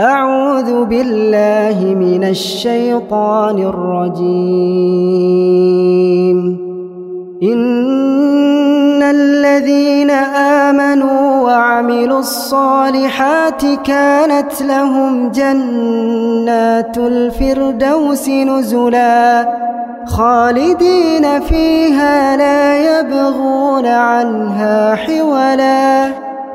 أعوذ بالله من الشيطان الرجيم. إن الذين آمنوا وعملوا الصالحات كانت لهم جنات الفردوس نزلا خالدين فيها لا يبغون عنها حولا.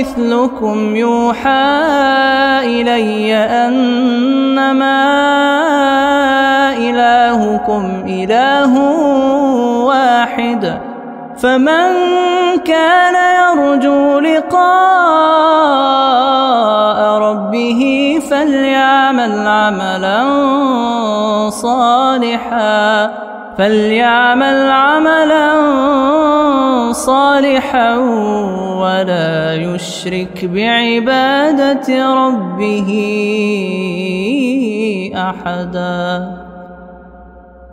مثلكم يوحى إلي أنما إلهكم إله واحد فمن كان يرجو لقاء ربه فليعمل عملا صالحا فليعمل عملا صالحا ولا يشرك بعبادة ربه أحداً.